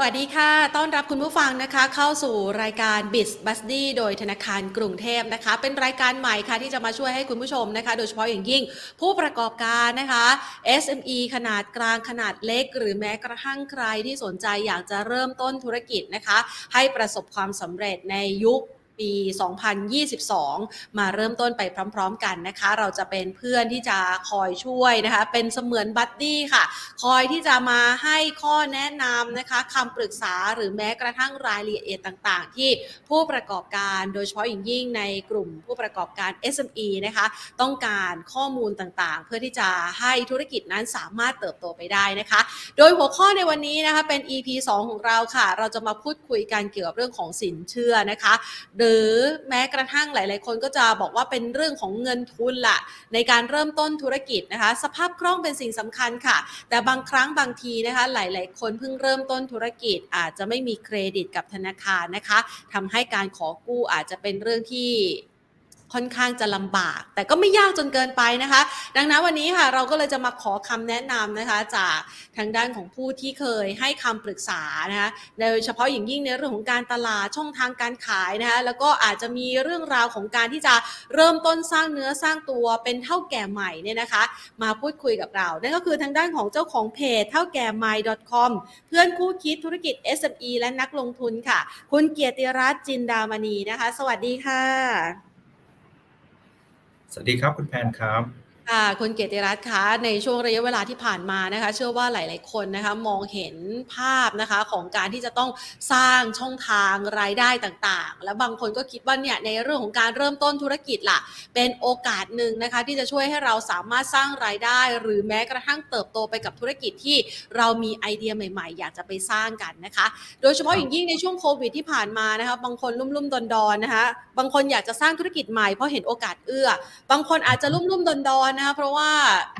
สวัสดีค่ะ ต้อนรับคุณผู้ฟังนะคะ เข้าสู่รายการ b i z b u s d y โดยธนาคารกรุงเทพนะคะ เป็นรายการใหม่ค่ะที่จะมาช่วยให้คุณผู้ชมนะคะ โดยเฉพาะอย่างยิ่งผู้ประกอบการนะคะ SME ขนาดกลางขนาดเล็ก หรือแม้กระทั่งใครที่สนใจอยากจะเริ่มต้นธุรกิจนะคะ ให้ประสบความสำเร็จในยุค ปี 2022 มาเริ่มต้นไปพร้อมๆกันนะคะ เราจะเป็นเพื่อนที่จะคอยช่วยนะคะ เป็นเสมือนบัดดี้ค่ะ คอยที่จะมาให้ข้อแนะนำนะคะคำปรึกษาหรือแม้กระทั่งรายละเอียดต่างๆ ที่ผู้ประกอบการโดยเฉพาะอย่างยิ่งในกลุ่มผู้ประกอบการ SME นะคะ ต้องการข้อมูลต่างๆ เพื่อที่จะให้ธุรกิจนั้นสามารถเติบโตไปได้นะคะ โดยหัวข้อในวันนี้นะคะเป็น EP 2 ของเราค่ะ เราจะมาพูดคุยกันเกี่ยวกับเรื่องของสินเชื่อนะคะหรือแม้กระทั่งหลาย ๆ คนก็จะบอกว่าเป็นเรื่องของเงินทุนละในการเริ่มต้นธุรกิจนะคะ สภาพคล่องเป็นสิ่งสำคัญค่ะ แต่บางครั้งบางทีนะคะ หลาย ๆ คนเพิ่งเริ่มต้นธุรกิจ อาจจะไม่มีเครดิตกับธนาคารนะคะทำให้การขอกู้อาจจะเป็นเรื่องที่ ค่อนข้างจะลำบาก แต่ก็ไม่ยากจนเกินไปนะคะ ดังนั้นวันนี้ค่ะเราก็เลยจะมาขอคำแนะนำนะคะ จากทางด้านของผู้ที่เคยให้คำปรึกษานะคะโดยเฉพาะอย่างยิ่งในเรื่องของการตลาดช่องทางการขายนะคะแล้วก็อาจจะมีเรื่องราวของการที่จะเริ่มต้นสร้างเนื้อสร้างตัวเป็นเท่าแก่ใหม่เนี่ยนะคะ มาพูดคุยกับเรานั่นก็คือทางด้านของเจ้าของเพจเท่าแก่ใหม่ .com เพื่อนคู่คิดธุรกิจ SME และนักลงทุนค่ะ คุณเกียรติรัตน์จินดามณีนะคะ สวัสดีค่ะ สวัสดีครับคุณแพนครับ ค่ะคุณเกียรติรัตน์คะในช่วงระยะเวลาที่ผ่านมานะคะ เชื่อว่าหลาย ๆ คนนะคะมองเห็นภาพนะคะของการที่จะต้องสร้างช่องทางรายได้ต่าง ๆ แล้วบางคนก็คิดว่าเนี่ยในเรื่องของการเริ่มต้นธุรกิจล่ะ เป็นโอกาสหนึ่งนะคะ ที่จะช่วยให้เราสามารถสร้างรายได้ หรือแม้กระทั่งเติบโตไปกับธุรกิจที่เรามีไอเดียใหม่ ๆ อยากจะไปสร้างกันนะคะ โดยเฉพาะอย่างยิ่งในช่วงโควิดที่ผ่านมานะคะบางคนลุ่มๆดอนๆนะคะบางคนอยากจะสร้างธุรกิจใหม่เพราะเห็นโอกาสเอื้อ บางคนอาจจะลุ่มๆดอนๆนะคะเพราะว่า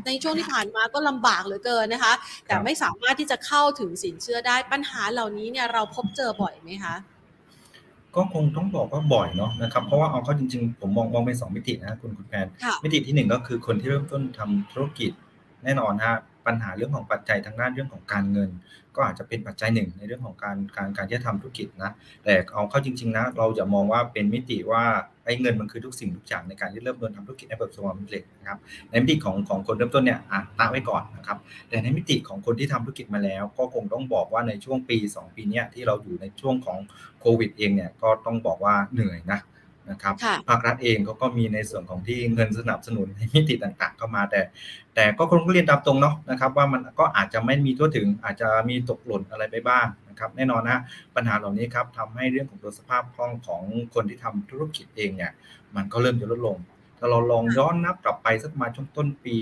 ในช่วงที่ผ่านมาก็ลำบากเหลือเกินนะคะ แต่ไม่สามารถที่จะเข้าถึงสินเชื่อได้ปัญหาเหล่านี้เนี่ยเราพบเจอบ่อยไหมคะก็คงต้องบอกว่าบ่อยเนาะนะครับเพราะว่าเอาเข้าจริงๆ ผมมองมองเป็นสองมิตินะคุณคุณแพนค่ะมิติที่หนึ่งก็คือคนที่เริ่มต้นทำธุรกิจแน่นอนฮะ ปัญหาเรื่องของปัจจัยทางด้านเรื่องของการเงิน ก็อาจจะเป็นปัจจัยหนึ่งในเรื่องของการการการที่จะทำธุรกิจนะแต่เอาเข้าจริง ๆ นะ เราจะมองว่าเป็นมิติว่าไอ้เงินมันคือทุกสิ่งทุกอย่างในการที่เริ่มต้นทำธุรกิจให้ประสวามสำเร็จนะครับในมิติของของคนเริ่มต้นเนี่ยอะตั้งไว้ก่อนนะครับแต่ในมิติของคนที่ทำธุรกิจมาแล้ว ก็คงต้องบอกว่าในช่วงปี 2 ปีเนี้ยที่เราอยู่ในช่วงของโควิดเองเนี่ยก็ต้องบอกว่าเหนื่อยนะ นะครับค่ะภาครัฐเองเขาก็มีในส่วนของที่เงินสนับสนุนในมิติต่างๆ เข้ามาแต่ แต่ก็คงต้องเรียนตามตรงเนาะนะครับ ว่ามันก็อาจจะไม่มีทั่วถึงอาจจะมีตกหล่นอะไรไปบ้างนะครับแน่นอนนะปัญหาเหล่านี้ครับทำให้เรื่องของตัวสภาพคล่องของคนที่ทำธุรกิจเองเนี่ยมันก็เริ่มจะลดลงถ้าเราลองย้อนนับกลับไปสักประมาณช่วงต้นปี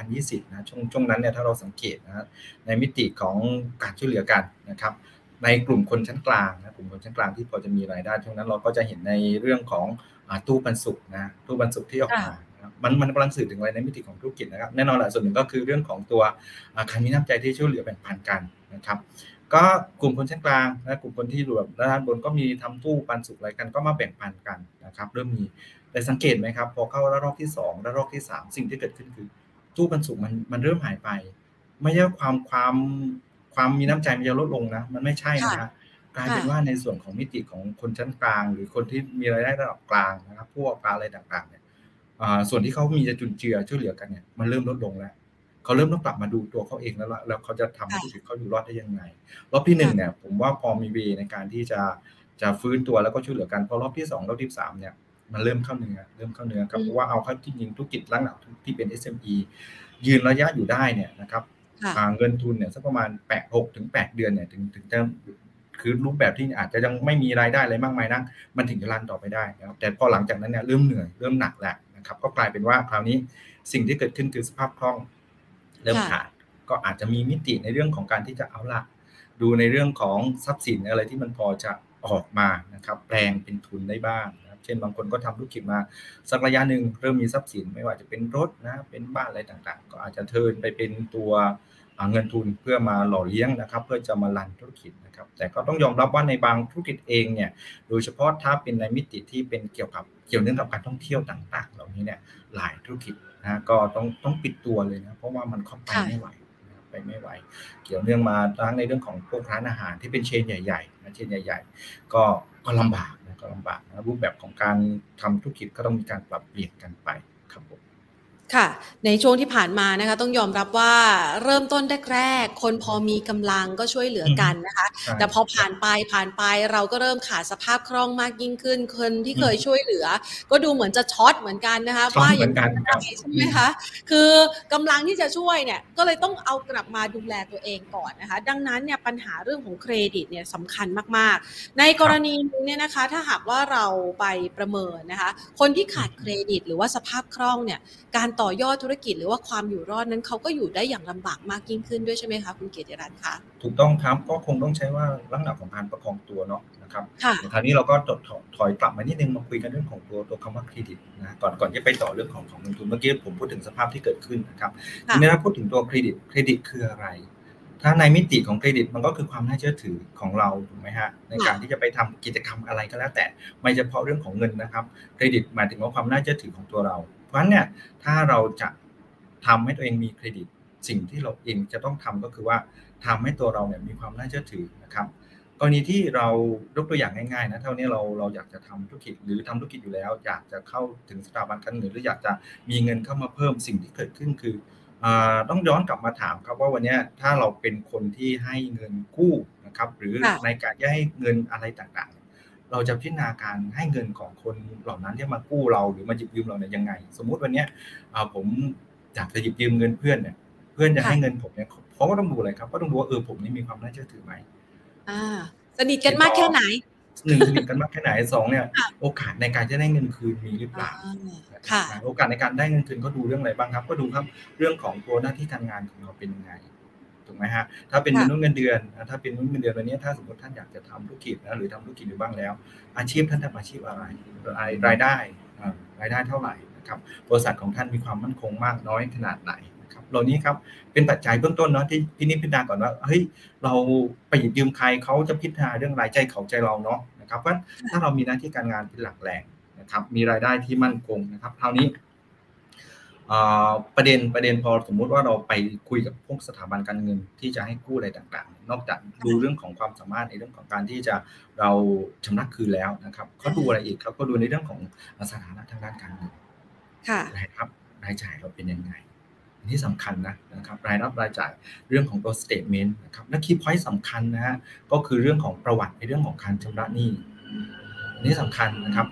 2020 นะช่วงช่วงนั้นเนี่ยถ้าเราสังเกตนะในมิติของการช่วยเหลือกันนะครับ ในกลุ่มคนชั้นกลางนะกลุ่มคนชั้นกลางที่พอจะมีรายได้ช่วงนั้นเราก็จะเห็นในเรื่องของอาตู้ปันสุกนะตู้ปันสุกที่ออกมานะมันมันกำลังสื่อถึงอะไรในมิติของธุรกิจนะครับแน่นอนแหละส่วนหนึ่งก็คือเรื่องของตัวอ่าการมีน้ำใจที่ช่วยเหลือแบ่งปันกันนะครับก็กลุ่มคนชั้นกลางนะกลุ่มคนที่อยู่แบบด้านบนก็มีทำตู้ปันสุกอะไรกันก็มาแบ่งปันกันนะครับเริ่มมีแต่สังเกตไหมครับพอเข้าระลอกที่สองระลอกที่สามสิ่งที่เกิดขึ้นคือ ตู้ปันสุกมันมันเริ่มหายไป ไม่ใช่ความความ ความมีน้ำใจมันจะลดลงนะมันไม่ใช่นะฮะกลายเป็นว่าในส่วนของมิติของคนชั้นกลาง หรือคนที่มีรายได้ระดับกลางนะครับพวกปลาอะไรต่างๆเนี่ยอ่าส่วนที่เขามีจะจุนเจือช่วยเหลือกันเนี่ยมันเริ่มลดลงแล้วเขาเริ่มต้องกลับมาดูตัวเขาเองแล้วละแล้วเขาจะทำให้ธุรกิจเขาอยู่รอดได้ยังไง รอบที่หนึ่งเนี่ย ผมว่าพอมีเวในการที่จะจะฟื้นตัวแล้วก็ช่วยเหลือกันพอรอบที่สองรอบที่สามเนี่ยมันเริ่มเข้าเนื้อเริ่มเข้าเนื้อครับเพราะว่าเอาเข้าจริงๆธุรกิจลักษณะที่เป็น SME ยืนระยะอยู่ได้เนี่ยนะครับค่ะอ่า เงินทุนเนี่ยสักประมาณแปดหกถึงแปดเดือนเนี่ยถึงถึงจะคือรูปแบบที่อาจจะยังไม่มีรายได้อะไรมากมายนักมันถึงจะรันต่อไปได้นะครับแต่พอหลังจากนั้นเนี่ยเริ่มเหนื่อยเริ่มหนักแหละนะครับ ก็กลายเป็นว่าคราวนี้สิ่งที่เกิดขึ้นคือสภาพคล่องเริ่มค่ะขาดก็อาจจะมีมิติในเรื่องของการที่จะเอาละดูในเรื่องของทรัพย์สินอะไรที่มันพอจะออกมานะครับแปลงเป็นทุนได้บ้างนะครับเช่นบางคนก็ทำธุรกิจมาสักระยะหนึ่งเริ่มมีทรัพย์สินไม่ว่าจะเป็นรถนะเป็นบ้านอะไรต่างๆ ก็อาจจะเทิร์นไปเป็นตัวอ่า เงินทุนเพื่อมาหล่อเลี้ยงนะครับ เพื่อจะมารันธุรกิจนะครับ แต่ก็ต้องยอมรับว่าในบางธุรกิจเองเนี่ยโดยเฉพาะถ้าเป็นในมิติที่เป็นเกี่ยวกับเกี่ยวเนื่องกับการท่องเที่ยวต่าง ๆ เหล่านี้เนี่ยหลายธุรกิจนะก็ต้องต้องปิดตัวเลยนะเพราะว่ามันเข้าไปไม่ไหวไปไม่ไหว เกี่ยวเนื่องมาทั้งในเรื่องของพวกร้านอาหารที่เป็นเชนใหญ่ๆนะเชนใหญ่ ๆ ก็ก็ลำบากนะก็ลำบากนะรูปแบบของการทำธุรกิจก็ต้องมีการปรับเปลี่ยนกันไปครับผม ค่ะ ในช่วงที่ผ่านมานะคะต้องยอมรับว่าเริ่มต้นแรกๆคนพอมีกำลังก็ช่วยเหลือกันนะคะใช่แต่พอผ่านไปผ่านไปเราก็เริ่มขาดสภาพคล่องมากยิ่งขึ้น คนที่เคยช่วยเหลือ ก็ดูเหมือนจะช็อตเหมือนกันนะคะช็อตว่าเหมือนกันครับใช่ไหมคะคือกำลังที่จะช่วยเนี่ยก็เลยต้องเอากลับมาดูแลตัวเองก่อนนะคะ ดังนั้นเนี่ยปัญหาเรื่องของเครดิตเนี่ยสำคัญมากๆ ในกรณีนี้เนี่ยนะคะถ้าหากว่าเราไปประเมินนะคะ คนที่ขาดเครดิตหรือว่าสภาพคล่องเนี่ยการต่อยอดธุรกิจหรือว่าความอยู่รอดนั้นเขาก็อยู่ได้อย่างลำบากมากยิ่งขึ้นด้วยใช่ไหมคะคุณเกียรติรัตน์คะถูกต้องครับก็คงต้องใช้ว่าลักษณะของการประคองตัวเนาะนะครับค่ะคราวนี้เราก็ถอยถอยกลับมานิดนึงมาคุยกันเรื่องของตัวตัวคำว่าเครดิตนะก่อนก่อนจะไปต่อเรื่องของของเงินทุนเมื่อกี้ผมพูดถึงสภาพที่เกิดขึ้นนะครับค่ะทีนี้ถ้าพูดถึงตัวเครดิตเครดิตคืออะไรถ้าในมิติของเครดิตมันก็คือความน่าเชื่อถือของเราถูกไหมฮะในการที่จะไปทำกิจกรรมอะไรก็แล้วแต่ไม่เฉพาะเรื่องของเงินนะครับ เครดิตหมายถึงว่าความน่าเชื่อถือของตัวเรา เพราะฉะนั้นเนี่ยถ้าเราจะทำให้ตัวเองมีเครดิต สิ่งที่เราเองจะต้องทำก็คือว่าทำให้ตัวเราเนี่ยมีความน่าเชื่อถือนะครับกรณีที่เรายกตัวอย่างง่ายๆนะเท่านี้เราเราอยากจะทำธุรกิจหรือทำธุรกิจอยู่แล้ว อยากจะเข้าถึงสถาบันการเงินหรืออยากจะมีเงินเข้ามาเพิ่มสิ่งที่เกิดขึ้นคืออาต้องย้อนกลับมาถามครับว่าวันเนี้ยถ้าเราเป็นคนที่ให้เงินกู้นะครับ หรือค่ะในการที่ให้เงินอะไรต่างๆ เราจะพิจารณาการให้เงินของคนเหล่านั้นที่มากู้เราหรือมาหยิบยืมเราเนี่ยยังไง สมมุติวันเนี้ยอ่าผมอยากจะหยิบยืมเงินเพื่อนเนี่ย เพื่อนจะให้เงินผมเนี่ยเขาก็ต้องดูอะไรครับ ก็ต้องดูว่าเออผมนี่มีความน่าเชื่อถือไหมอ่า สนิทกันมากแค่ไหนหนึ่งสนิทกันมากแค่ไหนสองเนี่ยค่ะโอกาสในการจะได้เงินคืนมีหรือเปอ่าล่าค่ะโอกาสในการได้เงินคืนก็ดูเรื่องอะไรบ้างครับ ก็ดูครับ เรื่องของตัวหน้าที่การงานของเราเป็นยังไง ถูกไหมฮะถ้าเป็นค่ะมนุษย์เงินเดือนนะถ้าเป็นมนุษย์เงินเดือนวันนี้ถ้าสมมติท่านอยากจะทำธุรกิจนะหรือทำธุรกิจอยู่บ้างแล้ว อาชีพท่านทำอาชีพอะไรรายรายได้อ่ารายได้เท่าไหร่นะครับบริษัทของท่านมีความมั่นคงมากน้อยขนาดไหนนะครับเหล่านี้ครับเป็นปัจจัยเบื้องต้นเนาะที่พินิจพิจารณาก่อนว่าเฮ้ยเราไปหยิบยืมใครเขาจะพิจารณาเรื่องรายใจเขาใจเราเนาะนะครับเพราะถ้าเรามีหน้าที่การงานเป็นหลักแหล่งนะครับมีรายได้ที่มั่นคงนะครับคราวนี้เอ่อ ประเด็นประเด็นพอสมมุติว่าเราไปคุยกับพวกสถาบันการเงินที่จะให้กู้อะไรต่างๆ นอกจากดูเรื่องของความสามารถในเรื่องของการที่จะเราชำระคืนแล้วนะครับเขาดูอะไรอีกเขาก็ดูในเรื่องของสถานะทางด้านการเงินรายรับรายจ่ายเราเป็นยังไงอันนี้สำคัญนะนะครับรายรับรายจ่ายเรื่องของตัว statement นะครับและ key point สำคัญนะฮะก็คือเรื่องของประวัติในเรื่องของการชำระหนี้อันนี้สำคัญนะครับ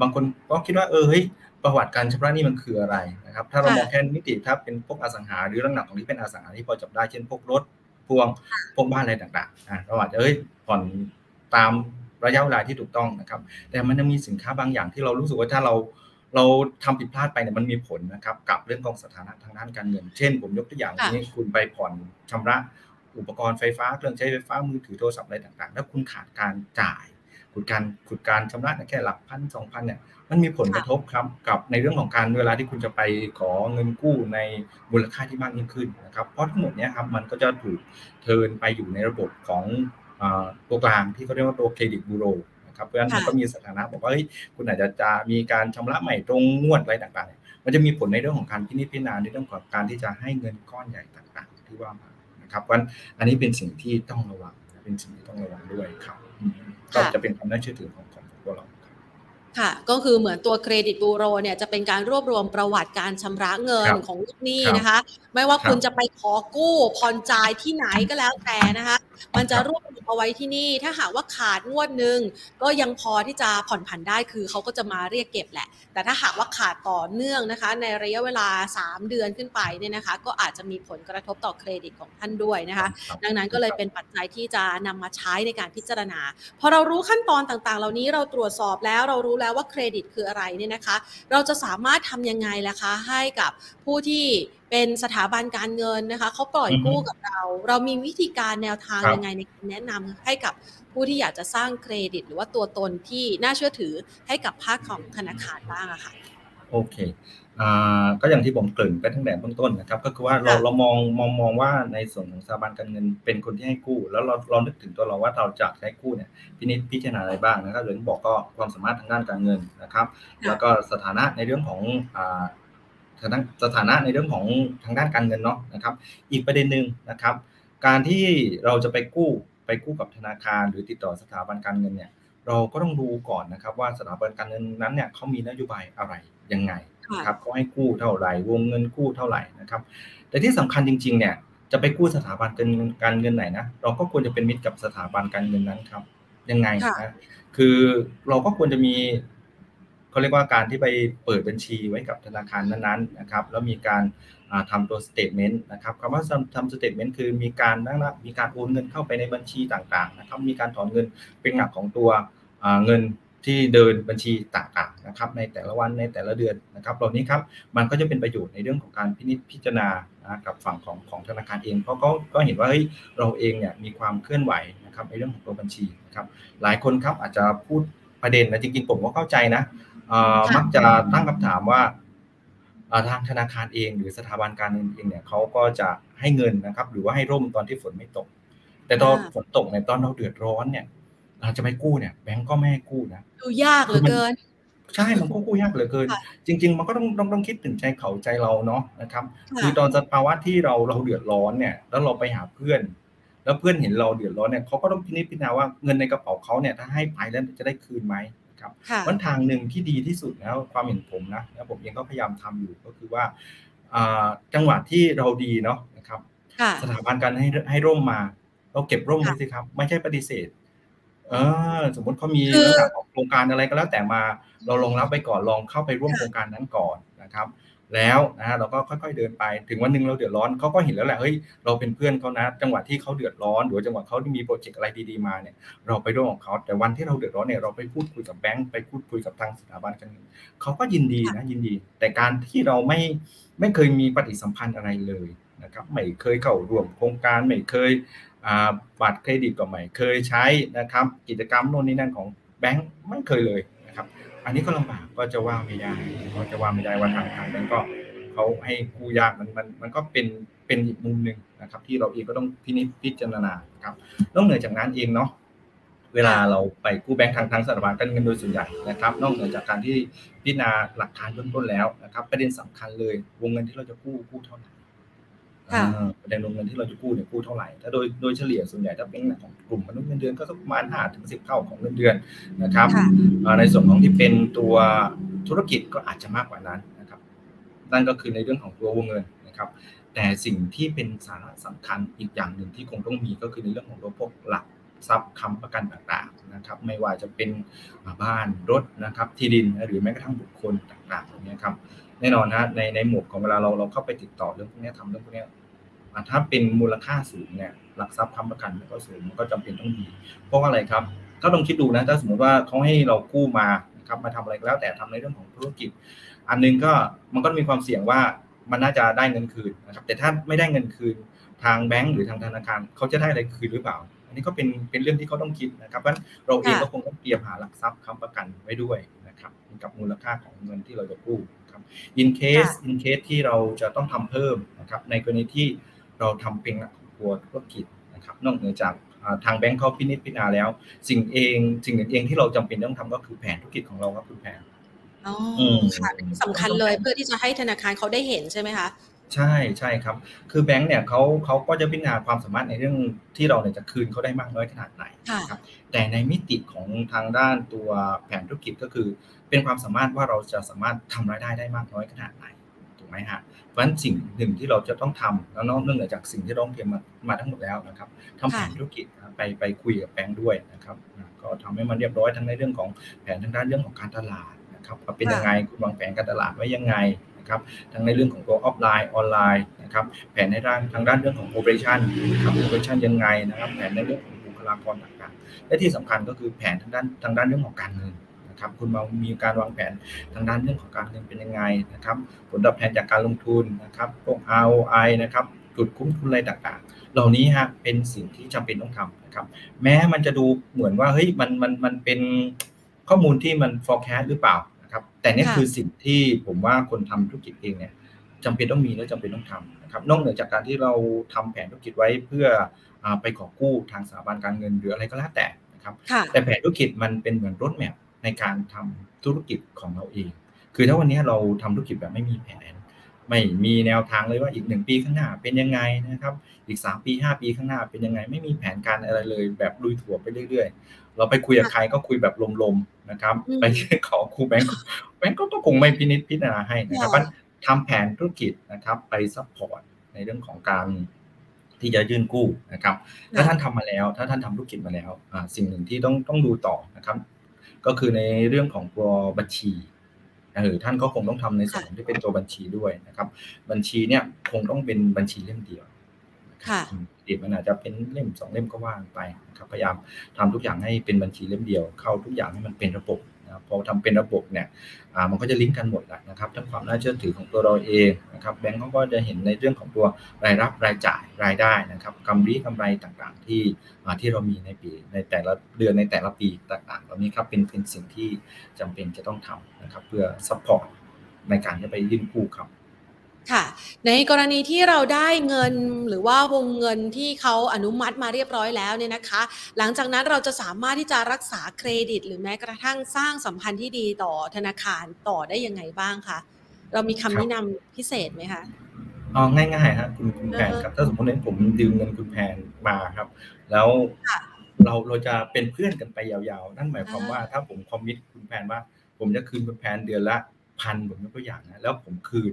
บางคนก็คิดว่าเออเฮ้ย ประวัติการชำระหนี้มันคืออะไรนะครับ ถ้าเราค่ะมองแค่นิติถ้าเป็นพวกอสังหาหรือลักษณะของที่เป็นอสังหาที่พอจับได้เช่นพวกรถพวงพวกบ้านอะไรต่างๆอ่าเราอาจจะเอ้ยผ่อนตามระยะเวลาที่ถูกต้องนะครับ แต่มันยังมีสินค้าบางอย่างที่เรารู้สึกว่าถ้าเราเราทำผิดพลาดไปเนี่ยมันมีผลนะครับกับเรื่องของสถานะทางด้านการเงิน เช่น ผมยกตัวอย่างค่ะนี้คุณไปผ่อนชำระอุปกรณ์ไฟฟ้าเครื่องใช้ไฟฟ้ามือถือโทรศัพท์อะไรต่างๆ แล้วคุณขาดการจ่าย ขุดการขุดการชำระเนี่ยแค่หลักพันสองพันเนี่ยมันมีผลกระทบครับกับในเรื่องของการเวลาที่คุณจะไปขอเงินกู้ในมูลค่าที่มากยิ่งขึ้นนะครับเพราะทั้งหมดเนี้ยครับมันก็จะถูกเทิร์นไปอยู่ในระบบของอ่าตัวกลางที่เขาเรียกว่าตัวเครดิตบูโรนะครับเพราะฉะนั้นมันค่ะก็มีสถานะบอกว่าเฮ้ยคุณอาจจะจะมีการชำระใหม่ตรงงวดอะไรต่างๆเนี่ยมันจะมีผลในเรื่องของการพินิจพิจารณาในเรื่องของการที่จะให้เงินก้อนใหญ่ต่างๆ ที่ว่ามานะครับเพราะฉะนั้นอันนี้เป็นสิ่งที่ต้องระวังเป็นสิ่งที่ต้องระวังด้วยครับอืม ก็จะเป็นความน่าเชื่อถือของของพวกเรา ครับค่ะ ก็คือเหมือนตัวเครดิตบูโรเนี่ยจะเป็นการรวบรวมประวัติการชำระเงินครับของลูกหนี้ครับนะคะ ไม่ว่าครับคุณจะไปขอกู้ผ่อนจ่ายที่ไหนก็แล้วแต่นะคะ มันจะครับรวบรวมเอาไว้ที่นี่ ถ้าหากว่าขาดงวดหนึ่งก็ยังพอที่จะผ่อนผันได้คือเขาก็จะมาเรียกเก็บแหละ แต่ถ้าหากว่าขาดต่อเนื่องนะคะ ในระยะเวลา 3 เดือนขึ้นไปเนี่ยนะคะ ก็อาจจะมีผลกระทบต่อเครดิตของท่านด้วยนะคะครับดังนั้นก็เลยเป็นปัจจัยที่จะนำมาใช้ในการพิจารณาพอเรารู้ขั้นตอนต่างๆ เหล่านี้เราตรวจสอบแล้วเรารู้แล้วว่าเครดิตคืออะไรเนี่ยนะคะ เราจะสามารถทำยังไงล่ะคะให้กับผู้ที่เป็นสถาบันการเงินนะคะเขาปล่อยอือฮึกู้กับเรา เรามีวิธีการแนวทางครับยังไงในการแนะนำให้กับผู้ที่อยากจะสร้างเครดิต หรือว่าตัวตนที่น่าเชื่อถือให้กับภาคของธนาคารบ้างอะค่ะโอเคอ่า ก็อย่างที่ผมเกริ่นไปตั้งแต่เบื้องต้นนะครับ ก็คือว่าเราค่ะเรามองมองมองว่าในส่วนของสถาบันการเงินเป็นคนที่ให้กู้ แล้วเราเรานึกถึงตัวเราว่าเราจะใช้กู้เนี่ยพินิจพิจารณาอะไรบ้างนะครับอย่างที่บอกก็ความสามารถทางด้านการเงินนะครับ แล้วก็สถานะในเรื่องของอ่าสถานะสถานะในเรื่องของทางด้านการเงินเนาะนะครับ อีกประเด็นหนึ่งนะครับ การที่เราจะไปกู้ไปกู้กับธนาคาร หรือติดต่อสถาบันการเงินเนี่ยเราก็ต้องดูก่อนนะครับว่าสถาบันการเงินนั้นเนี่ยเขามีนโยบายอะไรยังไงนะ ครับเขาให้กู้เท่าไหร่วงเงินกู้เท่าไหร่นะครับ แต่ที่สำคัญจริงๆเนี่ยจะไปกู้สถาบันการเงินการเงินไหนนะเราก็ควรจะเป็นมิตรกับสถาบันการเงินนั้นครับ ยังไงนะคือเราก็ควรจะมีเขาเรียกว่าการที่ไปเปิดบัญชีไว้กับธนาคารนั้นๆนะครับ แล้วมีการทำตัว statement นะครับคำว่าทำ statement คือมีการนั่นละมีการโอนเงินเข้าไปในบัญชีต่างๆนะครับ มีการถอนเงินเป็นหลักของตัวเงิน ที่เดินบัญชีต่างๆนะครับในแต่ละวันในแต่ละเดือนนะครับเหล่านี้ครับมันก็จะเป็นประโยชน์ในเรื่องของการพินิจพิจารณานะกับฝั่งของของธนาคารเองเพราะก็ก็เห็นว่าเฮ้ยเราเองเนี่ยมีความเคลื่อนไหวนะครับในเรื่องของตัวบัญชีนะครับหลายคนครับอาจจะพูดประเด็นนะจริงๆผมก็เข้าใจนะมักจะตั้งคำถามว่าทางธนาคารเอง หรือสถาบันการเงินเองเนี่ยเขาก็จะให้เงินนะครับ หรือว่าให้ร่มตอนที่ฝนไม่ตก แต่ตอนฝนตกในตอนเราเดือดร้อนเนี่ย เราจะไปกู้เนี่ยแบงก์ก็ไม่ให้กู้นะดูยากเหลือเกิน ใช่มันก็กู้ยากเหลือเกิน จริง ๆ มันก็ต้องต้องต้องคิดถึงใจเขาใจเราเนาะนะครับ คือตอนสภาวะที่เราเราเดือดร้อนเนี่ย แล้วเราไปหาเพื่อน แล้วเพื่อนเห็นเราเดือดร้อนเนี่ยเขาก็ต้องพิจารณาว่าเงินในกระเป๋าเขาเนี่ยถ้าให้ไปแล้วจะได้คืนไหมครับวันทางหนึ่งที่ดีที่สุดแล้วความเห็นผมนะแล้วผมเองก็พยายามทำอยู่ก็คือว่าจังหวะที่เราดีเนาะนะครับ สถาบันการให้ให้ร่มมา เราเก็บร่มไว้สิครับ ไม่ใช่ปฏิเสธ เออสมมติเขามีลักษณะของโครงการอะไรก็แล้วแต่มาเราลองรับไปก่อนลองเข้าไปร่วมโครงการนั้นก่อนนะครับ แล้วนะเราก็ค่อยๆเดินไป ถึงวันหนึ่งเราเดือดร้อนเขาก็เห็นแล้วแหละเฮ้ยเราเป็นเพื่อนเขานะ จังหวะที่เขาเดือดร้อนหรือจังหวะเขาที่มีโปรเจกต์อะไรดีๆมาเนี่ยเราไปร่วมกับเขาแต่วันที่เราเดือดร้อนเนี่ยเราไปพูดคุยกับแบงค์ไปพูดคุยกับทางสถาบันการเงินเขาก็ยินดีนะยินดี แต่การที่เราไม่ไม่เคยมีปฏิสัมพันธ์อะไรเลยนะครับไม่เคยเข้าร่วมโครงการไม่เคย บัตรเครดิตก็ไม่เคยใช้นะครับ กิจกรรมโน่นนี่นั่นของแบงค์ไม่เคยเลยนะครับ อันนี้ก็ลำบากก็จะว่าไม่ได้ก็จะว่าไม่ได้ว่าทางทางนั้นก็เขาให้กู้ยากมันมันมันก็เป็นเป็นอีกมุมหนึ่งนะครับ ที่เราเองก็ต้องพินิจพิจารณาครับนอกเหนือจากนั้นเองเนาะเวลาเราไปกู้แบงค์ทางทางสถาบันการเงินโดยส่วนใหญ่นะครับ นอกเหนือจากการที่พิจารณาหลักฐานเบื้องต้นแล้วนะครับ ประเด็นสำคัญเลยวงเงินที่เราจะกู้กู้เท่าไหร่ ประเด็นวงเงินที่เราจะกู้เนี่ยกู้เท่าไหร่ ถ้าโดยโดยเฉลี่ยส่วนใหญ่ถ้าเป็นของกลุ่มมนุษย์เงินเดือนก็สักประมาณห้าถึงสิบเท่าของเงินเดือนนะครับในส่วนของที่เป็นตัวธุรกิจก็อาจจะมากกว่านั้นนะครับ นั่นก็คือในเรื่องของตัววงเงินนะครับ แต่สิ่งที่เป็นสาระสำคัญอีกอย่างหนึ่งที่คงต้องมีก็คือในเรื่องของตัวพวกหลักทรัพย์คำประกันต่างๆนะครับ ไม่ว่าจะเป็นบ้านรถนะครับ ที่ดินหรือแม้กระทั่งบุคคลต่างๆตรงนี้ครับ แน่นอนนะในในหมวดของเวลาเราเราเข้าไปติดต่อเรื่องพวกนี้ทำเรื่องพวกนี้ถ้าเป็นมูลค่าสูงเนี่ยหลักทรัพย์ค้ำประกันก็สูงมันก็จำเป็นต้องมีเพราะอะไรครับ ก็ลองคิดดูนะถ้าสมมติว่าเขาให้เรากู้มาครับมาทำอะไรก็แล้วแต่ทำในเรื่องของธุรกิจ อันนึงก็มันก็มีความเสี่ยงว่ามันน่าจะได้เงินคืนนะครับแต่ถ้าไม่ได้เงินคืนทางแบงก์หรือทางธนาคารเขาจะได้อะไรคืนหรือเปล่า อันนี้ก็เป็นเป็นเรื่องที่เขาต้องคิดนะครับเพราะเราเองก็คงต้องเตรียมหาหลักทรัพย์ค้ำประกันไว้ด้วยนะครับกับมูลค่าของเงินที่เราจะกู้ ครับ in case in case ที่เราจะต้องทำเพิ่มนะครับในกรณีที่เราทำเป็นตัวธุรกิจนะครับนอกเหนือจากทางแบงค์เขาพินิจพิจารณาแล้ว สิ่งเองสิ่งอื่นเองที่เราจำเป็นต้องทำก็คือแผนธุรกิจของเราครับคุณแผนอ๋อค่ะสำคัญเลยเพื่อที่จะให้ธนาคารเขาได้เห็นใช่ไหมคะใช่ใช่ครับ คือแบงค์เนี่ยเขาเขาก็จะพิจารณาความสามารถในเรื่องที่เราเนี่ยจะคืนเขาได้มากน้อยขนาดไหนครับแต่ในมิติของทางด้านตัวแผนธุรกิจก็คือ เป็นความสามารถว่าเราจะสามารถทำรายได้ได้มากน้อยขนาดไหนถูกไหมฮะเพราะฉะนั้นสิ่งหนึ่งที่เราจะต้องทำแล้วนอกเนื่องจากสิ่งที่เราเตรียมมามาทั้งหมดแล้วนะครับทำแผนธุรกิจไปไปคุยกับแบงค์ด้วยนะครับก็ทำให้มันเรียบร้อยทั้งในเรื่องของแผนทางด้านเรื่องของการตลาดนะครับเป็นยังไงคุณวางแผนการตลาดไว้ยังไงนะครับทั้งในเรื่องของตัวออฟไลน์ออนไลน์นะครับแผนในด้านทางด้านเรื่องของ operationนะครับโอเปอเรชั่นยังไงนะครับแผนในเรื่องของบุคลากรต่างๆ และที่สำคัญก็คือแผนทางด้านทางด้านเรื่องของการเงิน ครับคุณมามีการวางแผนทางด้านเรื่องของการเงินเป็นยังไงนะครับ ผลตอบแทนจากการลงทุนนะครับพวก ROI นะครับจุดคุ้มทุนอะไรต่างๆ เหล่านี้ฮะเป็นสิ่งที่จำเป็นต้องทำนะครับ แม้มันจะดูเหมือนว่าเฮ้ยมันมันมันเป็นข้อมูลที่มัน forecast หรือเปล่านะครับ แต่นี่คือสิ่งที่ผมว่าคนทำธุรกิจเองเนี่ยจำเป็นต้องมีและจำเป็นต้องทำนะครับ นอกเหนือจากการที่เราทำแผนธุรกิจไว้เพื่อไปขอกู้ทางสถาบันการเงินหรืออะไรก็แล้วแต่นะครับ แต่แผนธุรกิจมันเป็นเหมือนรถแมพ ในการทำธุรกิจของเราเอง คือถ้าวันนี้เราทำธุรกิจแบบไม่มีแผน ไม่มีแนวทางเลยว่าอีกหนึ่งปีข้างหน้าเป็นยังไงนะครับ อีกสามปีห้าปีข้างหน้าเป็นยังไง ไม่มีแผนการอะไรเลย แบบลุยถั่วไปเรื่อย ๆ เราไปคุยกับใครก็คุยแบบลมๆนะครับ ไปขอกู้แบงก์แบงก์ก็คงไม่พินิจพิจารณาให้นะครับมันทำแผนธุรกิจนะครับไป support ในเรื่องของการที่จะยื่นกู้นะครับ ถ้าท่านทำมาแล้ว ถ้าท่านทำธุรกิจมาแล้ว สิ่งหนึ่งที่ต้องต้องดูต่อนะครับ ก็คือในเรื่องของตัวบัญชีเออท่านก็คงต้องทำในส่วนที่เป็นตัวบัญชีด้วยนะครับ บัญชีเนี่ยคงต้องเป็นบัญชีเล่มเดียวค่ะเดิมมันอาจจะเป็นเล่มสองเล่มก็ว่ากันไปนะครับพยายามทำทุกอย่างให้เป็นบัญชีเล่มเดียว เข้าทุกอย่างให้มันเป็นระบบ นะพอทำเป็นระบบเนี่ยมันก็จะลิงก์กันหมดแหละนะครับทั้งความน่าเชื่อถือของตัวเราเองนะครับแบงก์เขาก็จะเห็นในเรื่องของตัวรายรับรายจ่ายรายได้นะครับกำไรกำไรต่างๆที่ที่เรามีในปีในแต่ละเดือนในแต่ละปีต่างๆเหล่านี้ครับเป็นเป็นสิ่งที่จำเป็นจะต้องทำนะครับเพื่อ support ในการจะไปยื่นกู้ครับ ค่ะ ในกรณีที่เราได้เงินหรือว่าวงเงินที่เขาอนุมัติมาเรียบร้อยแล้วเนี่ยนะคะ หลังจากนั้นเราจะสามารถที่จะรักษาเครดิต หรือแม้กระทั่งสร้างสัมพันธ์ที่ดีต่อธนาคารต่อได้ยังไงบ้างคะเรามีคำแนะนำพิเศษไหมคะอ๋อง่ายๆครับคุณคุณแพนครับถ้าสมมติว่าผมยืมเงินคุณแพนมาครับ แล้วเราเราจะเป็นเพื่อนกันไปยาวๆ นั่นหมายความว่าถ้าผมคอมมิตคุณแพนว่า ผมจะคืนคุณแพนเดือนละ พันผมยกตัวอย่างนะแล้วผมคืน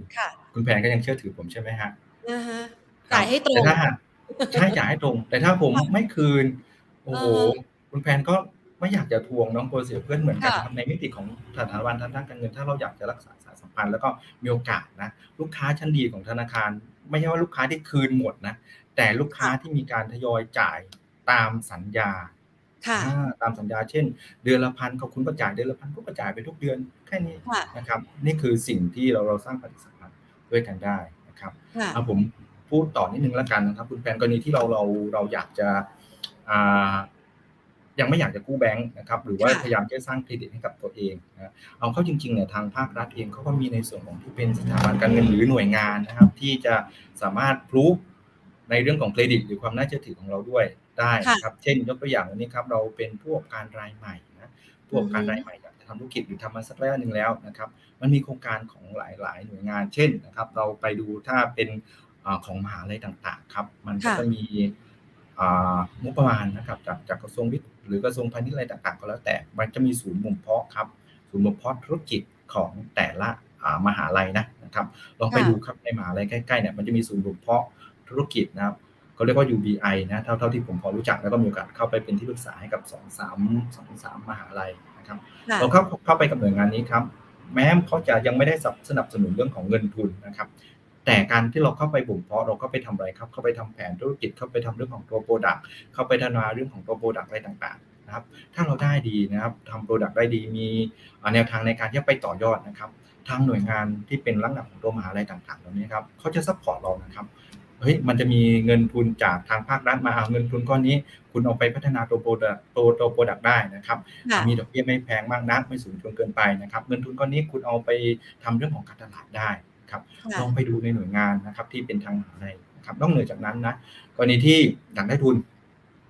คุณแพนก็ยังเชื่อถือผมใช่ไหมฮะจ่ายให้ตรงใช่จ่ายให้ตรง แต่ถ้าผมไม่คืน โอ้โหคุณแพนก็ไม่อยากจะทวงน้องโกเสียเพื่อนเหมือนกันในมิติของสถาบันทางด้านการเงิน ถ้าเราอยากจะรักษาสายสัมพันธ์แล้วก็มีโอกาสนะลูกค้าชั้นดีของธนาคาร ไม่ใช่ว่าลูกค้าที่คืนหมดนะแต่ลูกค้าที่มีการทยอยจ่ายตามสัญญา ตามสัญญาเช่น เดือนละพันเขาคุณก็จ่ายเดือนละพันก็จ่ายไปทุกเดือนแค่นี้นะครับ นี่คือสิ่งที่เราเราสร้างปฏิสัมพันธ์ด้วยกันได้นะครับเอาผมพูดต่อนิดนึงแล้วกันนะครับ คุณแฟนกรณีที่เราเราเราอยากจะยังไม่อยากจะกู้แบงค์นะครับ หรือว่าพยายามจะสร้างเครดิตให้กับตัวเองนะเอาเข้าจริงๆเนี่ยทางภาครัฐเองเขาก็มีในส่วนของที่เป็นสถาบันการเงินหรือหน่วยงานนะครับ ที่จะสามารถพรูฟในเรื่องของเครดิตหรือความน่าเชื่อถือของเราด้วย ได้ครับเช่นยกตัวอย่างวันนี้ครับเราเป็นผู้ประกอบการรายใหม่นะผู้ประกอบการรายใหม่อยากจะทำธุรกิจหรือทำมาสักระยะหนึ่งแล้วนะครับ มันมีโครงการของหลาย ๆ หน่วยงาน เช่นนะครับ เราไปดูถ้าเป็นของมหาลัยต่าง ๆ ครับ มันก็จะมีงบประมาณนะครับจากจากกระทรวงวิทย์หรือกระทรวงพาณิชย์อะไรต่าง ๆ ก็แล้วแต่มันจะมีศูนย์บ่มเพาะครับศูนย์บ่มเพาะธุรกิจของแต่ละมหาลัยนะนะครับลองไปดูครับในมหาลัยใกล้ๆเนี่ยมันจะมีศูนย์บ่มเพาะธุรกิจนะครับ เขาเรียกว่า UBI นะเท่าเท่าที่ผมพอรู้จักแล้วก็มีโอกาสเข้าไปเป็นที่ปรึกษาให้กับสองสามสองสามมหาลัยนะครับเราเข้าเข้าไปกับหน่วยงานนี้ครับ แม้เขาจะยังไม่ได้สนับสนุนเรื่องของเงินทุนนะครับ แต่การที่เราเข้าไปบ่มเพาะเราก็ไปทำอะไรครับ เข้าไปทำแผนธุรกิจเข้าไปทำเรื่องของตัว product เข้าไปพัฒนาเรื่องของตัว product อะไรต่างๆนะครับ ถ้าเราได้ดีนะครับทำ product ได้ดีมีแนวทางในการที่จะไปต่อยอดนะครับทางหน่วยงานที่เป็นลักษณะของตัวมหาลัยต่างๆเหล่านี้ครับเขาจะ support เรานะครับ เฮ้ยมันจะมีเงินทุนจากทางภาครัฐมาเอาเงินทุนก้อนนี้ คุณเอาไปพัฒนาตัว product ตัวตัว product ได้นะครับ มีดอกเบี้ยไม่แพงมากนักไม่สูงจนเกินไปนะครับ เงินทุนก้อนนี้คุณเอาไปทำเรื่องของการตลาดได้ครับลองไปดูในหน่วยงานนะครับที่เป็นทางมหาลัยครับนอกเหนือจากนั้นนะกรณีที่อยากได้ทุน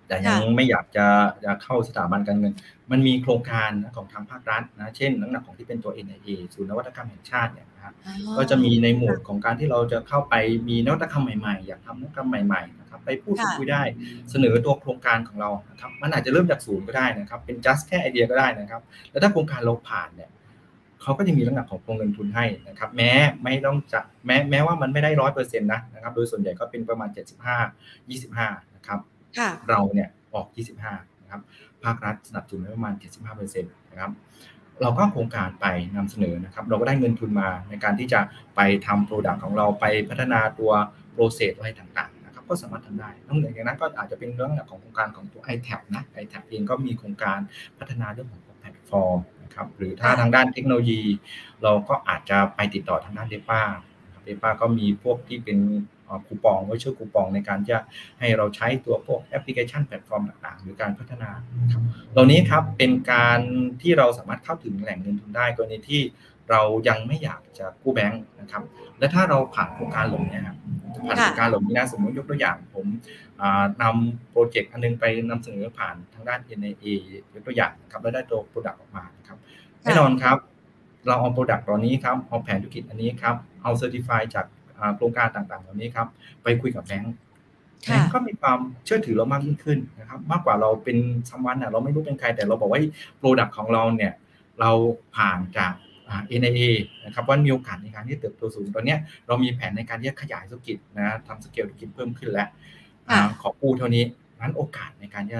แต่ยังไม่อยากจะจะเข้าสถาบันการเงิน มันมีโครงการของทางภาครัฐนะ เช่นลักษณะของที่เป็นตัว NIA ศูนย์นวัตกรรมแห่งชาติเนี่ยครับ ก็จะมีในโหมดของการที่เราจะเข้าไปมีนวัตกรรมใหม่ๆ อยากทำนวัตกรรมใหม่ๆนะครับ ไปพูดคุยได้ เสนอตัวโครงการของเรานะครับ มันอาจจะเริ่มจากศูนย์ก็ได้นะครับ เป็น just แค่ไอเดียก็ได้นะครับ แล้วถ้าโครงการเราผ่านเนี่ยเขาก็จะมีลักษณะของโครงเงินทุนให้นะครับ แม้ไม่ต้องจะแม้แม้ว่ามันไม่ได้ร้อยเปอร์เซ็นต์นะนะครับ โดยส่วนใหญ่ก็เป็นประมาณเจ็ดสิบห้ายี่สิบห้านะครับ เราเนี่ยออกยี่สิบห้านะครับภาครัฐสนับสนุนประมาณเจ็ดสิบห้าเปอร์เซ็นต์นะครับเราก็โครงการไปนำเสนอนะครับ เราก็ได้เงินทุนมาในการที่จะไปทำ product ของเราไปพัฒนาตัว process อะไรต่างๆนะครับ ก็สามารถทำได้นอกจากนั้นก็อาจจะเป็นเรื่องของโครงการของตัว i t a บนะ i t a บเองก็มีโครงการพัฒนาเรื่องของแพลตฟอร์มนะครับ หรือถ้าทางด้านเทคโนโลยี เราก็อาจจะไปติดต่อทางด้าน depa depa ก็มีพวกที่เป็น คูปองไว้ช่วยคูปองในการจะให้เราใช้ตัวพวกแอปพลิเคชันแพลตฟอร์มต่างๆ หรือการพัฒนาครับเหล่านี้ครับเป็นการที่เราสามารถเข้าถึงแหล่งเงินทุนได้กรณีที่เรายังไม่อยากจะกู้แบงค์นะครับ และถ้าเราผ่านโครงการเหล่านี้ครับผ่านโครงการเหล่านี้นะสมมติยกตัวอย่างผมนำ project อันนึงไปนำเสนอผ่านทางด้าน NIA ยกตัวอย่างครับแล้วได้ตัว product ออกมาครับแน่นอนครับ เราเอา product ตัวนี้ครับเอาแผนธุรกิจอันนี้ครับเอา certify จาก โครงการต่างๆเหล่านี้ครับ ไปคุยกับแบงก์แบงก์ก็มีความเชื่อถือเรามากยิ่งขึ้นนะครับ มากกว่าเราเป็น someone อะเราไม่รู้เป็นใครแต่เราบอกว่า product ของเราเนี่ยเราผ่านจาก NIA นะครับว่ามีโอกาสในการที่เติบโตสูงตอนนี้เรามีแผนในการที่จะขยายธุรกิจนะทำสเกลธุรกิจเพิ่มขึ้นแล้วขอกู้เท่านี้นั้นโอกาสในการจะ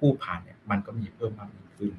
กู้ผ่านเนี่ยมันก็มีเพิ่มมากขึ้น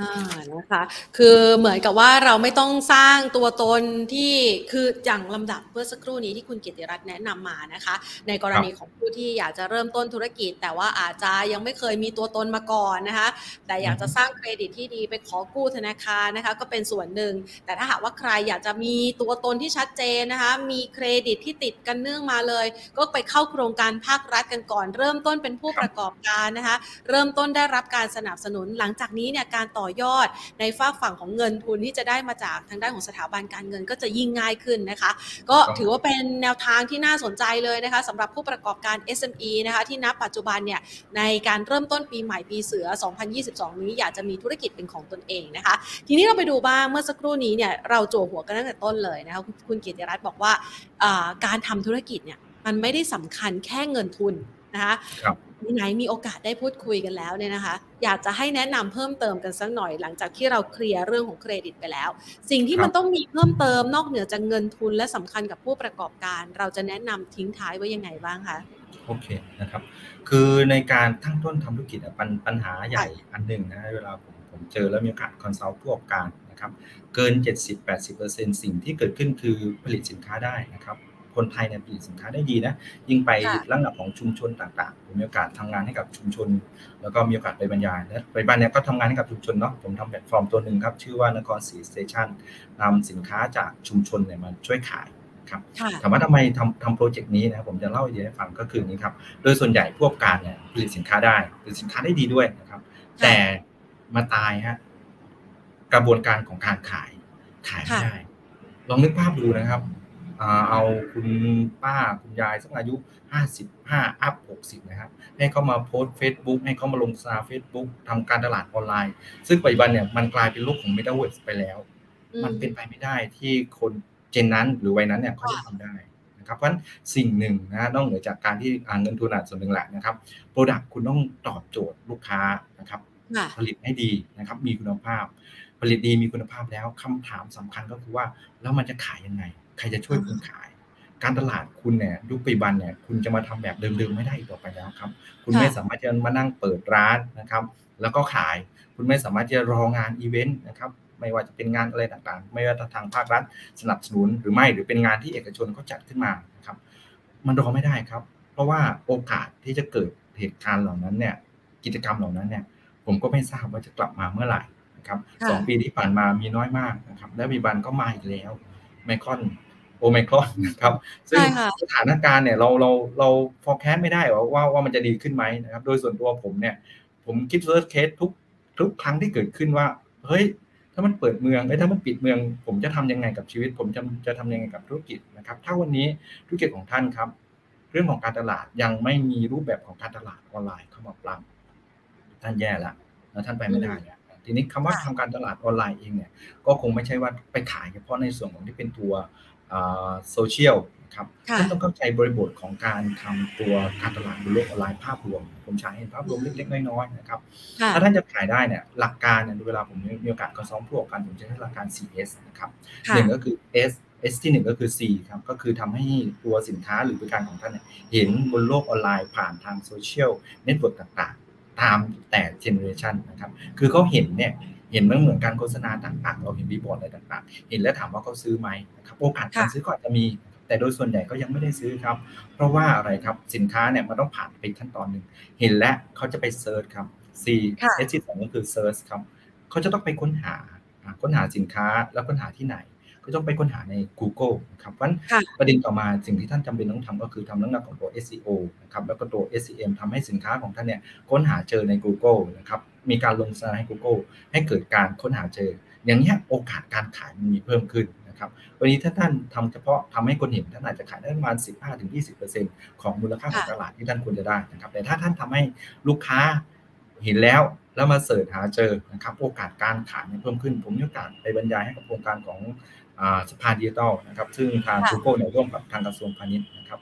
อ่านะคะ คือเหมือนกับว่าเราไม่ต้องสร้างตัวตนที่คืออย่างลำดับเพื่อสักครู่นี้ที่คุณกิติรัตน์แนะนำมานะคะ ในกรณีของผู้ที่อยากจะเริ่มต้นธุรกิจ แต่ว่าอาจจะยังไม่เคยมีตัวตนมาก่อนนะคะ แต่อยากจะสร้างเครดิตที่ดีไปขอกู้ธนาคารนะคะ ก็เป็นส่วนหนึ่ง แต่ถ้าหากว่าใครอยากจะมีตัวตนที่ชัดเจนนะคะ มีเครดิตที่ติดกันเนื่องมาเลย ก็ไปเข้าโครงการภาครัฐกันก่อน เริ่มต้นเป็นผู้ประกอบการนะคะ เริ่มต้นได้รับการสนับสนุนหลังจากนี้เนี่ยการต่อยอดในฝากฝั่งของเงินทุนที่จะได้มาจากทางด้านของสถาบันการเงินก็จะยิ่งง่ายขึ้นนะคะ ก็ถือว่าเป็นแนวทางที่น่าสนใจเลยนะคะสำหรับผู้ประกอบการ SME นะคะที่นับปัจจุบันเนี่ยในการเริ่มต้นปีใหม่ปีเสือ 2022 นี้อยากจะมีธุรกิจเป็นของตนเองนะคะ ทีนี้เราไปดูบ้างเมื่อสักครู่นี้เนี่ยเราโจหัวกันตั้งแต่ต้นเลยนะคะคุณเกิติรัตน์บอกว่าการทำธุรกิจเนี่ยมันไม่ได้สำคัญแค่เงินทุนนะคะ ไหนมีโอกาสได้พูดคุยกันแล้วเนี่ยนะคะ อยากจะให้แนะนำเพิ่มเติมกันสักหน่อยหลังจากที่เรา clear เรื่องของเครดิตไปแล้ว สิ่งที่มันต้องมีเพิ่มเติมนอกเหนือจากเงินทุนและสำคัญกับผู้ประกอบการ เราจะแนะนำทิ้งท้ายไว้ยังไงบ้างคะโอเคนะครับ คือในการตั้งต้นทำธุรกิจปัญปัญหาใหญ่อันหนึ่งนะเวลาผมผมเจอแล้วมีโอกาส consult ผู้ประกอบการนะครับ เกิน 70-80%สิ่งที่เกิดขึ้นคือผลิตสินค้าได้นะครับ คนไทยเนี่ยผลิตสินค้าได้ดีนะยิ่งไประดับของชุมชนต่างๆผมมีโอกาสทำงานให้กับชุมชน แล้วก็มีโอกาสไปบรรยายและไปบ้านเนี้ยก็ทำงานให้กับชุมชนเนาะผมทำแพลตฟอร์มตัวหนึ่งครับชื่อว่านครศรี Station นำสินค้าจากชุมชนเนี่ยมาช่วยขายครับถามว่าทำไมทำทำ project นี้นะผมจะเล่าไอเดียให้ฟังก็คือนี้ครับ โดยส่วนใหญ่ผู้ประกอบการเนี่ยผลิตสินค้าได้ผลิตสินค้าได้ดีด้วยนะครับ แต่มาตายฮะกระบวนการของการขายขายไม่ได้ ลองนึกภาพดูนะครับ เอาคุณป้าคุณยายสักอายุห้าสิบห้า up หกสิบนะครับ ให้เขามาโพสต์ Facebook ให้เขามาลงซาเฟซบุ๊กทำการตลาดออนไลน์ ซึ่งปัจจุบันเนี่ยมันกลายเป็นโลกของเมตาเวิร์สไปแล้ว มันเป็นไปไม่ได้ที่คน gen นั้นหรือวัยนั้นเนี่ยเขาจะทำได้นะครับเพราะฉะนั้นสิ่งหนึ่งนะนอกเหนือจากการที่เงินทุนอาจส่วนหนึ่งแหละนะครับ product คุณต้องตอบโจทย์ลูกค้านะครับผลิตให้ดีนะครับ มีคุณภาพ ผลิตดีมีคุณภาพแล้วคำถามสำคัญก็คือว่าแล้วมันจะขายยังไง ใครจะช่วยคุณขาย การตลาดคุณเนี่ยยุคปัจจุบันเนี่ยคุณจะมาทำแบบเดิมๆไม่ได้ต่อไปแล้วครับ คุณไม่สามารถจะมานั่งเปิดร้านนะครับ แล้วก็ขายคุณไม่สามารถจะรองานอีเวนต์นะครับไม่ว่าจะเป็นงานอะไรต่างๆ ไม่ว่าทางภาครัฐสนับสนุนหรือไม่หรือเป็นงานที่เอกชนเขาจัดขึ้นมานะครับ มันรอไม่ได้ครับ เพราะว่าโอกาสที่จะเกิดเหตุการณ์เหล่านั้นเนี่ย กิจกรรมเหล่านั้นเนี่ย ผมก็ไม่ทราบว่าจะกลับมาเมื่อไหร่นะครับสองปีที่ผ่านมามีน้อยมากนะครับ และมีบันก็มาอีกแล้วไมคอน โอไมครอนนะครับ ซึ่งสถานการณ์เนี่ยเราเราเรา forecast ไม่ได้ว่าว่าว่ามันจะดีขึ้นไหมนะครับ โดยส่วนตัวผมเนี่ย ผมคิด worst case ทุกทุกครั้งที่เกิดขึ้นว่า เฮ้ย ถ้ามันเปิดเมืองไอ้ถ้ามันปิดเมือง ผมจะทำยังไงกับชีวิต ผมจะจะทำยังไงกับธุรกิจนะครับ ถ้าวันนี้ธุรกิจของท่านครับ เรื่องของการตลาดยังไม่มีรูปแบบของการตลาดออนไลน์เข้ามาปรับท่านแย่ละแล้วท่านไปไม่ได้เนี่ยทีนี้คำว่าทำการตลาดออนไลน์เองเนี่ยก็คงไม่ใช่ว่าไปขายเฉพาะในส่วนของที่เป็นตัว โซเชียลครับท่านต้องเข้าใจบริบทของการทำตัวการตลาดบนโลกออนไลน์ภาพรวม ผมใช้เห็นภาพรวมเล็กๆน้อยๆนะครับถ้าท่านจะขายได้เนี่ยหลักการเนี่ยเวลาผมมีโอกาสก็ซ้อมพวกกันผมจะใช้หลักการ CS นะครับหนึ่งก็คือ S S ที่หนึ่งก็คือ C ครับก็คือทำให้ตัวสินค้าหรือบริการของท่านเห็นบนโลกออนไลน์ผ่านทาง social network ต่างๆ ตามแต่ generation นะครับคือเขาเห็นเนี่ย เห็นเมื่อเหมือนการโฆษณาต่างๆ เราเห็นบีบอร์ดอะไรต่างๆ เห็นแล้วถามว่าเขาซื้อไหมนะครับโอกาสการซื้อก็อาจจะมี แต่โดยส่วนใหญ่ก็ยังไม่ได้ซื้อครับ เพราะว่าอะไรครับสินค้าเนี่ยมันต้องผ่านไปขั้นตอนหนึ่งเห็นแล้วเขาจะไป search ครับ C S ที่สองก็คือเซิร์ชครับเขาจะต้องไปค้นหาค้นหาสินค้าแล้วค้นหาที่ไหนก็ต้องไปค้นหาใน Google นะครับเพราะประเด็นต่อมาสิ่งที่ท่านจำเป็นต้องทำก็คือทำเรื่องของตัว SEO นะครับแล้วก็ตัว SEM ทำให้สินค้าของท่านเนี่ยค้นหาเจอใน Google นะครับ มีการลงสไลด์ให้ Google ให้เกิดการค้นหาเจอ อย่างนี้โอกาสการขายมันมีเพิ่มขึ้นนะครับวันนี้ถ้าท่านทำเฉพาะทำให้คนเห็นท่านอาจจะขายได้ประมาณ 15-20%ของมูลค่าของตลาดที่ท่านควรจะได้นะครับแต่ถ้าท่านทำให้ลูกค้าเห็นแล้วแล้วมาเสิร์ชหาเจอนะครับโอกาสการขายเพิ่มขึ้น ผมมีโอกาสไปบรรยายให้กับโครงการของสภาดิจิทัลนะครับซึ่งทาง Google เนี่ยร่วมกับทางกระทรวงพาณิชย์นะครับ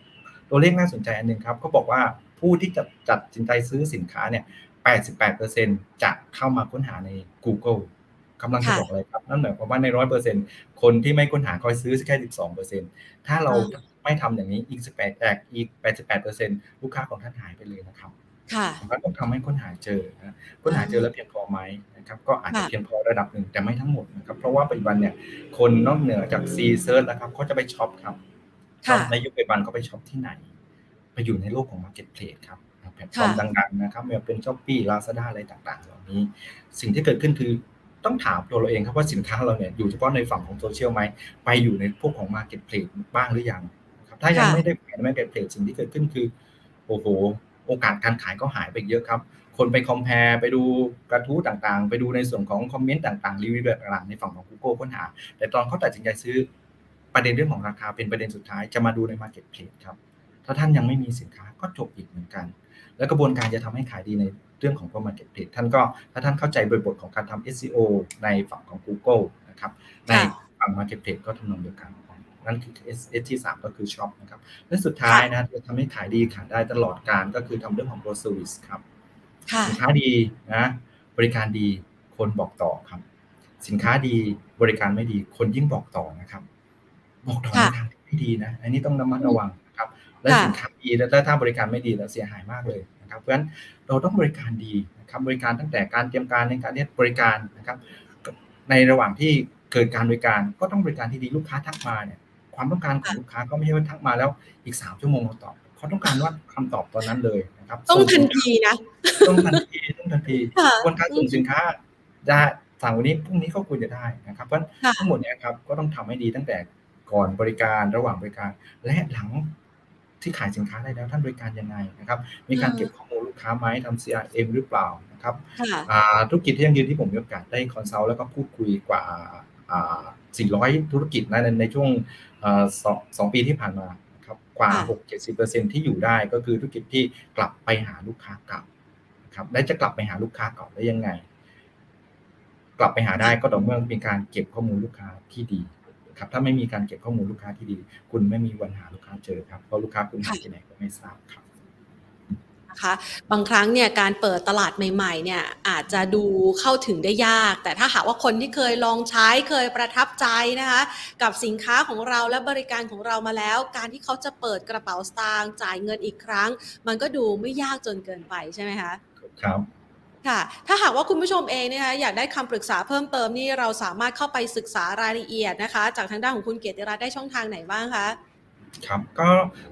ตัวเลขน่าสนใจอันหนึ่งครับเขาบอกว่าผู้ที่จะจัดสินใจซื้อสินค้าเนี่ย 88%จะเข้ามาค้นหาใน Google กำลังจะบอกอะไรครับ นั่นหมายความว่าในร้อยเปอร์เซ็นคนที่ไม่ค้นหาคอยซื้อแค่สิบสองเปอร์เซ็นถ้าเราไม่ทำอย่างนี้อีกสิบแปดแอกอีกแปดสิบแปดเปอร์เซ็นลูกค้าของท่านหายไปเลยนะครับค่ะก็ต้องทำให้ค้นหาเจอนะค้นหาเจอแล้วเพียงพอไหมนะครับก็อาจจะเพียงพอระดับหนึ่งแต่ไม่ทั้งหมดนะครับเพราะว่าปัจจุบันเนี่ยคนนอกเหนือจาก see search นะครับเขาจะไป shop ครับในยุคปัจจุบันเขาไป shop ที่ไหน ไปอยู่ในโลกของ marketplace ครับแพลตฟอร์มดังๆนะครับไม่ว่าเป็น Shopee Lazada อะไรต่างๆ เหล่านี้ สิ่งที่เกิดขึ้นคือต้องถามตัวเราเองครับว่าสินค้าเราเนี่ยอยู่เฉพาะในฝั่งของโซเชียลไหมไปอยู่ในพวกของ marketplaceบ้างหรือยังครับถ้ายังไม่ได้ไปใน Marketplace สิ่งที่เกิดขึ้นคือโอ้โหโอกาสการขายก็หายไปเยอะครับ คนไป compare ไปดูกระทู้ต่างๆ ไปดูในส่วนของคอมเมนต์ต่างๆ รีวิวต่างๆในฝั่งของ Google ค้นหา แต่ตอนเขาตัดสินใจซื้อประเด็นเรื่องของราคาเป็นประเด็นสุดท้ายจะมาดูใน Marketplace ครับ ถ้าท่านยังไม่มีสินค้าก็จบอีกเหมือนกัน แล้วกระบวนการจะทำให้ขายดีในเรื่องของตัว Marketplace ท่านก็ถ้าท่านเข้าใจบริบทของการทำ SEO ในฝั่งของ Google นะครับในฝั่ง Marketplace ก็ทำนองเดียวกันนั่นคือ S ที่ 3 ก็คือช็อปนะครับและสุดท้ายนะจะทำให้ขายดีขายได้ตลอดการก็คือทำเรื่องของ Pro Service ครับสินค้าดีนะบริการดีคนบอกต่อครับ สินค้าดีบริการไม่ดีคนยิ่งบอกต่อนะครับ บอกต่อในทางที่ไม่ดีนะ อันนี้ต้องระมัดระวังครับ และสินค้าดีแล้วถ้าบริการไม่ดีแล้วเสียหายมากเลยนะครับเพราะฉะนั้นเราต้องบริการดีนะครับบริการตั้งแต่การเตรียมการในการเรียบริการนะครับในระหว่างที่เกิดการบริการก็ต้องบริการที่ดีลูกค้าทักมาเนี่ยความต้องการของลูกค้าก็ไม่ใช่ว่าทักมาแล้วอีกสามชั่วโมงเราตอบเขาต้องการว่าคำตอบตอนนั้นเลยนะครับ ต้องทันทีนะต้องทันทีต้องทันทีคนการส่งสินค้าจะสั่งวันนี้พรุ่งนี้ก็ควรจะได้นะครับเพราะทั้งหมดนี้ครับก็ต้องทำให้ดีตั้งแต่ก่อนบริการระหว่างบริการ และหลัง ที่ขายสินค้าได้แล้วท่านบริการยังไงนะครับ มีการเก็บข้อมูลลูกค้าไหมทำ CRM หรือเปล่านะครับธุรกิจที่ยังยืนที่ผมมีโอกาสได้คอนซัลท์แล้วก็พูดคุยกว่า 400 ธุรกิจในในช่วงสองปีที่ผ่านมาครับกว่า 6-70%ที่อยู่ได้ก็คือธุรกิจที่กลับไปหาลูกค้าเก่าครับและจะกลับไปหาลูกค้าเก่าได้ยังไง กลับไปหาได้ก็ต่อเมื่อมีการเก็บข้อมูลลูกค้าที่ดี ครับถ้าไม่มีการเก็บข้อมูลลูกค้าที่ดี คุณไม่มีวันหาลูกค้าเจอครับเพราะลูกค้าคุณหายที่ไหนก็ไม่ทราบครับคะบางครั้งเนี่ยการเปิดตลาดใหม่ๆเนี่ยอาจจะดูเข้าถึงได้ยาก แต่ถ้าหากว่าคนที่เคยลองใช้เคยประทับใจนะคะกับสินค้าของเราและบริการของเรามาแล้ว การที่เขาจะเปิดกระเป๋าสตางค์จ่ายเงินอีกครั้ง มันก็ดูไม่ยากจนเกินไปใช่ไหมคะครับ ค่ะ ถ้าหากว่าคุณผู้ชมเองนะคะอยากได้คำปรึกษาเพิ่มเติมนี่เราสามารถเข้าไปศึกษารายละเอียดนะคะ จากทางด้านของคุณเกียรติรัตน์ได้ช่องทางไหนบ้างคะ ครับ ก็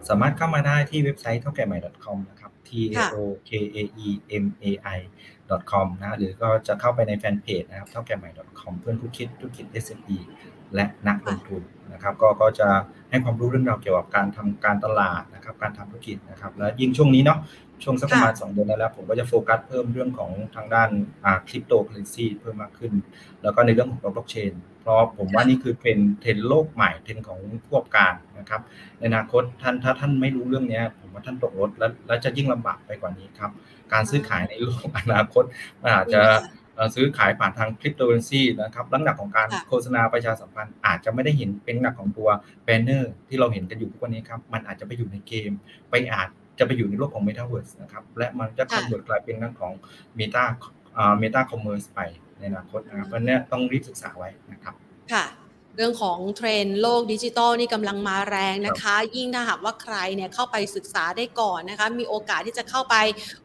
สามารถเข้ามาได้ที่เว็บไซต์เท่าแก่ใหม่ .com นะครับ t a o k a e m a i .com นะ หรือก็จะเข้าไปในแฟนเพจนะครับเท่าแก่ใหม่ .com เพื่อนผู้คิดธุรกิจ SME และนักลงทุนนะครับก็ก็จะให้ความรู้เรื่องราวเกี่ยวกับการทำการตลาดนะครับการทำธุรกิจนะครับและยิ่งช่วงนี้เนาะช่วงสักประมาณ2เดือนแล้ว ผมก็จะโฟกัสเพิ่มเรื่องของทางด้านคริปโตเคอเรนซีเพิ่มมากขึ้น แล้วก็ในเรื่องของบล็อกเชนเพราะผมว่านี่คือเทรนด์เทรนด์โลกใหม่เทรนด์ของผู้ประกอบการนะครับ ในอนาคตท่านถ้าท่านไม่รู้เรื่องนี้ผมว่าท่านตกรถแล้วแล้วจะยิ่งลำบากไปกว่านี้ครับ การซื้อขายในโลกอนาคตมันอาจจะ ซื้อขายผ่านทางคริปโตเคอร์เรนซีนะครับลักษณะของการโฆษณาประชาสัมพันธ์อาจจะไม่ได้เห็นเป็นลักษณะของตัว banner ที่เราเห็นกันอยู่ทุกวันนี้ครับ มันอาจจะไปอยู่ในเกม ไปอาจจะไปอยู่ในโลกของ Metaverse นะครับ และมันจะ convert กลายเป็นเรื่องของ Meta อ่า Meta Commerce ไปในอนาคตนะครับเพราะนี้ต้องรีบศึกษาไว้นะครับ ค่ะ เรื่องของเทรนด์โลกดิจิตอลนี่กำลังมาแรงนะคะ ยิ่งถ้าหากว่าใครเนี่ยเข้าไปศึกษาได้ก่อนนะคะ มีโอกาสที่จะเข้าไป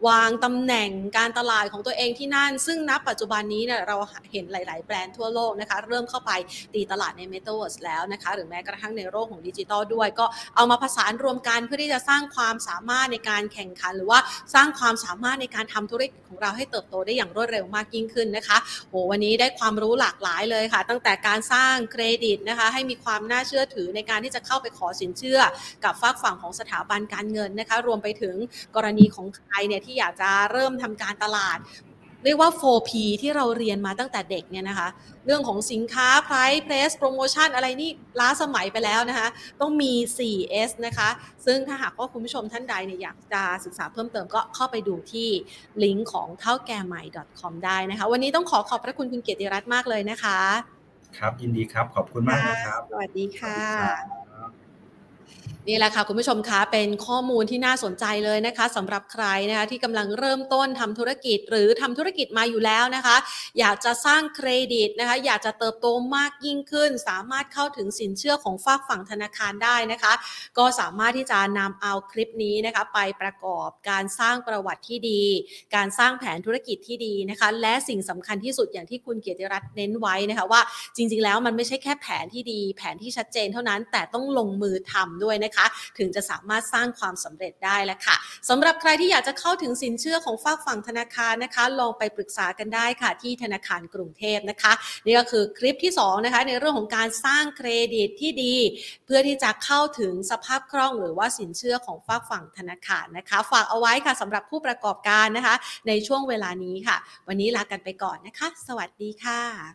วางตำแหน่งการตลาดของตัวเองที่นั่น ซึ่งณปัจจุบันนี้เนี่ยเราเห็นหลาย ๆ แบรนด์ทั่วโลกนะคะ เริ่มเข้าไปตีตลาดในเมตาเวิร์สแล้วนะคะ หรือแม้กระทั่งในโลกของดิจิตอลด้วย ก็เอามาผสานรวมกันเพื่อที่จะสร้างความสามารถในการแข่งขัน หรือว่าสร้างความสามารถในการทำธุรกิจของเราให้เติบโตได้อย่างรวดเร็วมากยิ่งขึ้นนะคะโหวันนี้ได้ความรู้หลากหลายเลยค่ะ ตั้งแต่การสร้างเครดิตนะคะให้มีความน่าเชื่อถือในการที่จะเข้าไปขอสินเชื่อ กับฝากฝั่งของสถาบันการเงินนะคะรวมไปถึงกรณีของใครเนี่ยที่อยากจะเริ่มทำการตลาดเรียกว่า 4P ที่เราเรียนมาตั้งแต่เด็กเนี่ยนะคะ เรื่องของสินค้า price place promotion อะไรนี่ล้าสมัยไปแล้วนะคะ ต้องมี 4S นะคะ ซึ่งถ้าหากว่าคุณผู้ชมท่านใดเนี่ยอยากจะศึกษาเพิ่มเติมก็เข้าไปดูที่ลิงก์ของเท่าแก่ใหม่ .com ได้นะคะ วันนี้ต้องขอขอบพระคุณคุณเกียรติรัตน์มากเลยนะคะ ครับ ยินดีครับ ขอบคุณมากนะครับ สวัสดีค่ะครับ นี่แหละค่ะคุณผู้ชมคะเป็นข้อมูลที่น่าสนใจเลยนะคะสำหรับใครนะคะที่กำลังเริ่มต้นทำธุรกิจ หรือทำธุรกิจมาอยู่แล้วนะคะ อยากจะสร้างเครดิตนะคะ อยากจะเติบโตมากยิ่งขึ้น สามารถเข้าถึงสินเชื่อของฝากฝั่งธนาคารได้นะคะ ก็สามารถที่จะนำเอาคลิปนี้นะคะ ไปประกอบการสร้างประวัติที่ดี การสร้างแผนธุรกิจที่ดีนะคะ และสิ่งสำคัญที่สุดอย่างที่คุณเกียรติรัตน์เน้นไว้นะคะว่าจริง ๆ แล้วมันไม่ใช่แค่แผนที่ดี แผนที่ชัดเจนเท่านั้นแต่ต้องลงมือทำด้วยนะคะ ถึงจะสามารถสร้างความสำเร็จได้แล้วค่ะสำหรับใครที่อยากจะเข้าถึงสินเชื่อของฝากฝั่งธนาคารนะคะ ลองไปปรึกษากันได้ค่ะ ที่ธนาคารกรุงเทพนะคะ นี่ก็คือคลิปที่สองนะคะในเรื่องของการสร้างเครดิตที่ดี เพื่อที่จะเข้าถึงสภาพคล่องหรือว่าสินเชื่อของฝากฝั่งธนาคารนะคะ ฝากเอาไว้ค่ะสำหรับผู้ประกอบการนะคะ ในช่วงเวลานี้ค่ะ วันนี้ลากันไปก่อนนะคะ สวัสดีค่ะ